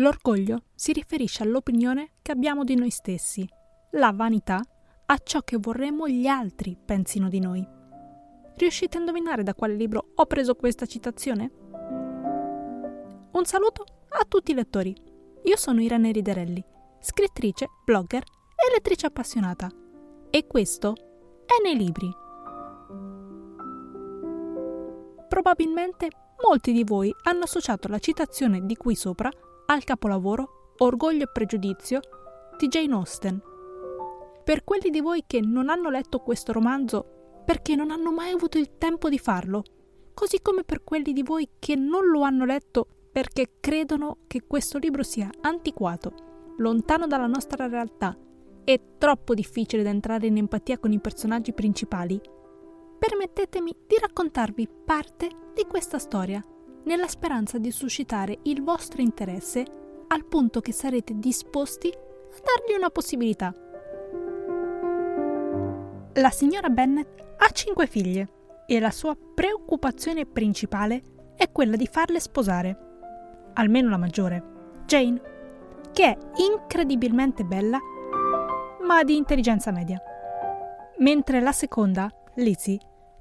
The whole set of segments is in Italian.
L'orgoglio si riferisce all'opinione che abbiamo di noi stessi, la vanità a ciò che vorremmo gli altri pensino di noi. Riuscite a indovinare da quale libro ho preso questa citazione? Un saluto a tutti i lettori. Io sono Irene Riderelli, scrittrice, blogger e lettrice appassionata. E questo è nei libri. Probabilmente molti di voi hanno associato la citazione di qui sopra al capolavoro Orgoglio e Pregiudizio di Jane Austen. Per quelli di voi che non hanno letto questo romanzo perché non hanno mai avuto il tempo di farlo, così come per quelli di voi che non lo hanno letto perché credono che questo libro sia antiquato, lontano dalla nostra realtà e troppo difficile da entrare in empatia con i personaggi principali, permettetemi di raccontarvi parte di questa storia, nella speranza di suscitare il vostro interesse al punto che sarete disposti a dargli una possibilità. La signora Bennet ha cinque figlie e la sua preoccupazione principale è quella di farle sposare. Almeno la maggiore, Jane, che è incredibilmente bella, ma di intelligenza media. Mentre la seconda, Lizzie,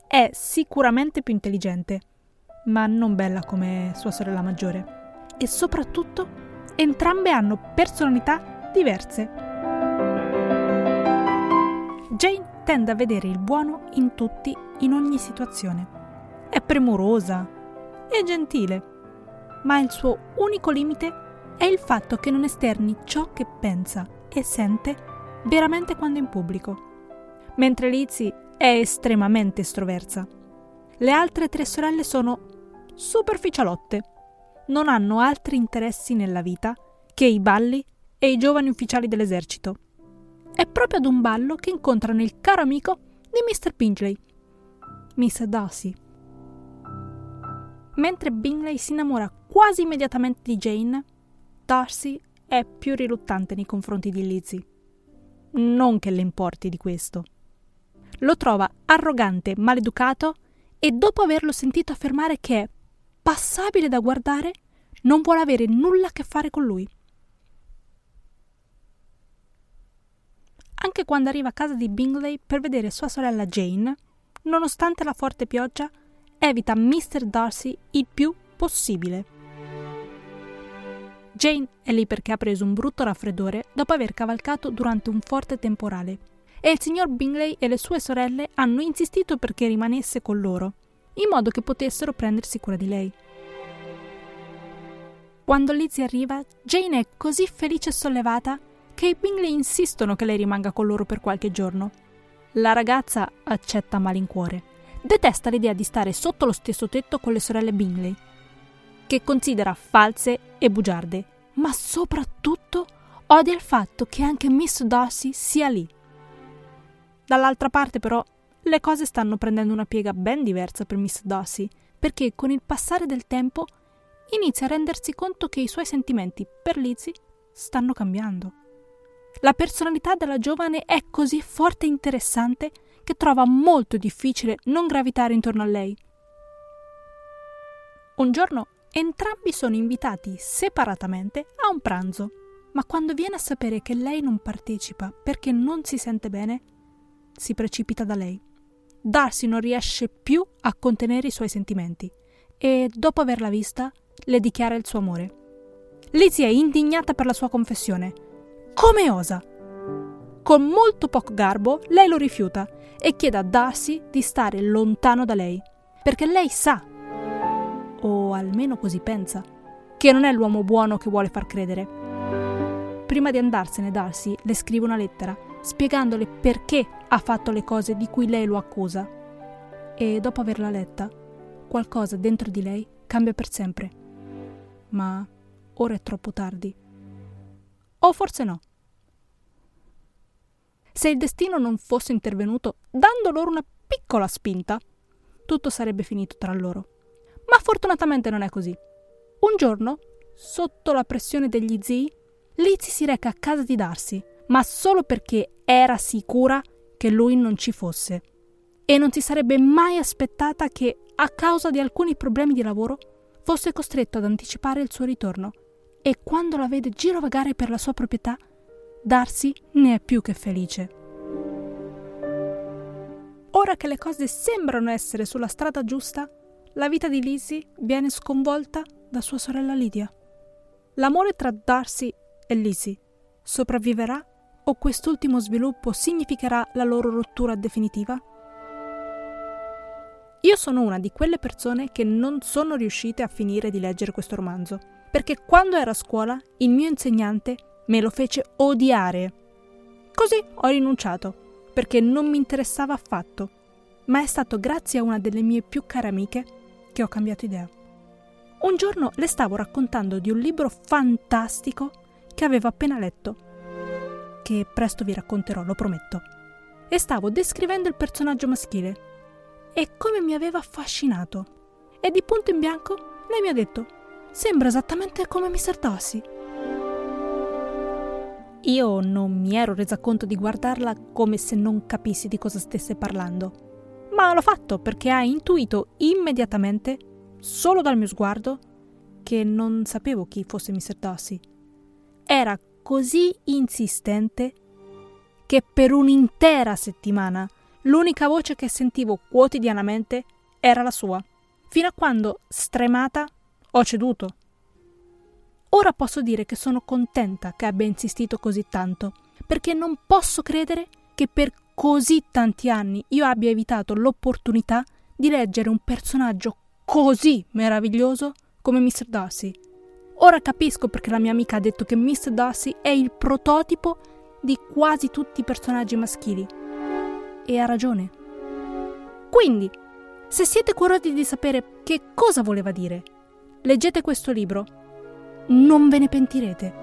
è sicuramente più intelligente, ma non bella come sua sorella maggiore. E soprattutto, entrambe hanno personalità diverse. Jane tende a vedere il buono in tutti, in ogni situazione. È premurosa e gentile, ma il suo unico limite è il fatto che non esterni ciò che pensa e sente veramente quando è in pubblico. Mentre Lizzie è estremamente estroversa. Le altre tre sorelle sono superficialotte. Non hanno altri interessi nella vita che i balli e i giovani ufficiali dell'esercito. È proprio ad un ballo che incontrano il caro amico di Mr. Bingley, Miss Darcy. Mentre Bingley si innamora quasi immediatamente di Jane, Darcy è più riluttante nei confronti di Lizzie. Non che le importi di questo lo trova arrogante, maleducato e dopo averlo sentito affermare che è passabile da guardare, non vuole avere nulla a che fare con lui. Anche quando arriva a casa di Bingley per vedere sua sorella Jane, nonostante la forte pioggia, evita Mr. Darcy il più possibile. Jane è lì perché ha preso un brutto raffreddore dopo aver cavalcato durante un forte temporale e il signor Bingley e le sue sorelle hanno insistito perché rimanesse con loro, in modo che potessero prendersi cura di lei. Quando Lizzie arriva, Jane è così felice e sollevata che i Bingley insistono che lei rimanga con loro per qualche giorno. La ragazza accetta a malincuore. Detesta l'idea di stare sotto lo stesso tetto con le sorelle Bingley, che considera false e bugiarde, ma soprattutto odia il fatto che anche Miss Darcy sia lì. Dall'altra parte, però, le cose stanno prendendo una piega ben diversa per Miss Darcy, perché con il passare del tempo inizia a rendersi conto che i suoi sentimenti per Lizzie stanno cambiando. La personalità della giovane è così forte e interessante che trova molto difficile non gravitare intorno a lei. Un giorno entrambi sono invitati separatamente a un pranzo, ma quando viene a sapere che lei non partecipa perché non si sente bene, si precipita da lei. Darcy non riesce più a contenere i suoi sentimenti e, dopo averla vista, le dichiara il suo amore. Lizzie è indignata per la sua confessione. Come osa? Con molto poco garbo, lei lo rifiuta e chiede a Darcy di stare lontano da lei, perché lei sa, o almeno così pensa, che non è l'uomo buono che vuole far credere. Prima di andarsene, Darcy le scrive una lettera spiegandole perché ha fatto le cose di cui lei lo accusa. E dopo averla letta, qualcosa dentro di lei cambia per sempre. Ma ora è troppo tardi. O forse no. Se il destino non fosse intervenuto dando loro una piccola spinta, tutto sarebbe finito tra loro. Ma fortunatamente non è così. Un giorno, sotto la pressione degli zii, Lizzie si reca a casa di Darcy ma solo perché era sicura che lui non ci fosse. E non si sarebbe mai aspettata che, a causa di alcuni problemi di lavoro, fosse costretto ad anticipare il suo ritorno e quando la vede girovagare per la sua proprietà, Darcy ne è più che felice. Ora che le cose sembrano essere sulla strada giusta, la vita di Lizzie viene sconvolta da sua sorella Lydia. L'amore tra Darcy e Lizzie sopravviverà o quest'ultimo sviluppo significherà la loro rottura definitiva? Io sono una di quelle persone che non sono riuscite a finire di leggere questo romanzo, perché quando ero a scuola il mio insegnante me lo fece odiare. Così ho rinunciato, perché non mi interessava affatto, ma è stato grazie a una delle mie più care amiche che ho cambiato idea. Un giorno le stavo raccontando di un libro fantastico che avevo appena letto, che presto vi racconterò, lo prometto, e stavo descrivendo il personaggio maschile e come mi aveva affascinato. E di punto in bianco lei mi ha detto: Sembra esattamente come Mr. Darcy. Io non mi ero resa conto di guardarla come se non capissi di cosa stesse parlando, ma l'ho fatto perché ha intuito immediatamente, solo dal mio sguardo, che non sapevo chi fosse Mr. Darcy. Era così insistente che per un'intera settimana l'unica voce che sentivo quotidianamente era la sua, fino a quando, stremata, ho ceduto. Ora posso dire che sono contenta che abbia insistito così tanto, perché non posso credere che per così tanti anni io abbia evitato l'opportunità di leggere un personaggio così meraviglioso come Mr. Darcy. Ora capisco perché la mia amica ha detto che Mr. Darcy è il prototipo di quasi tutti i personaggi maschili e ha ragione. Quindi, se siete curiosi di sapere che cosa voleva dire, leggete questo libro. Non ve ne pentirete.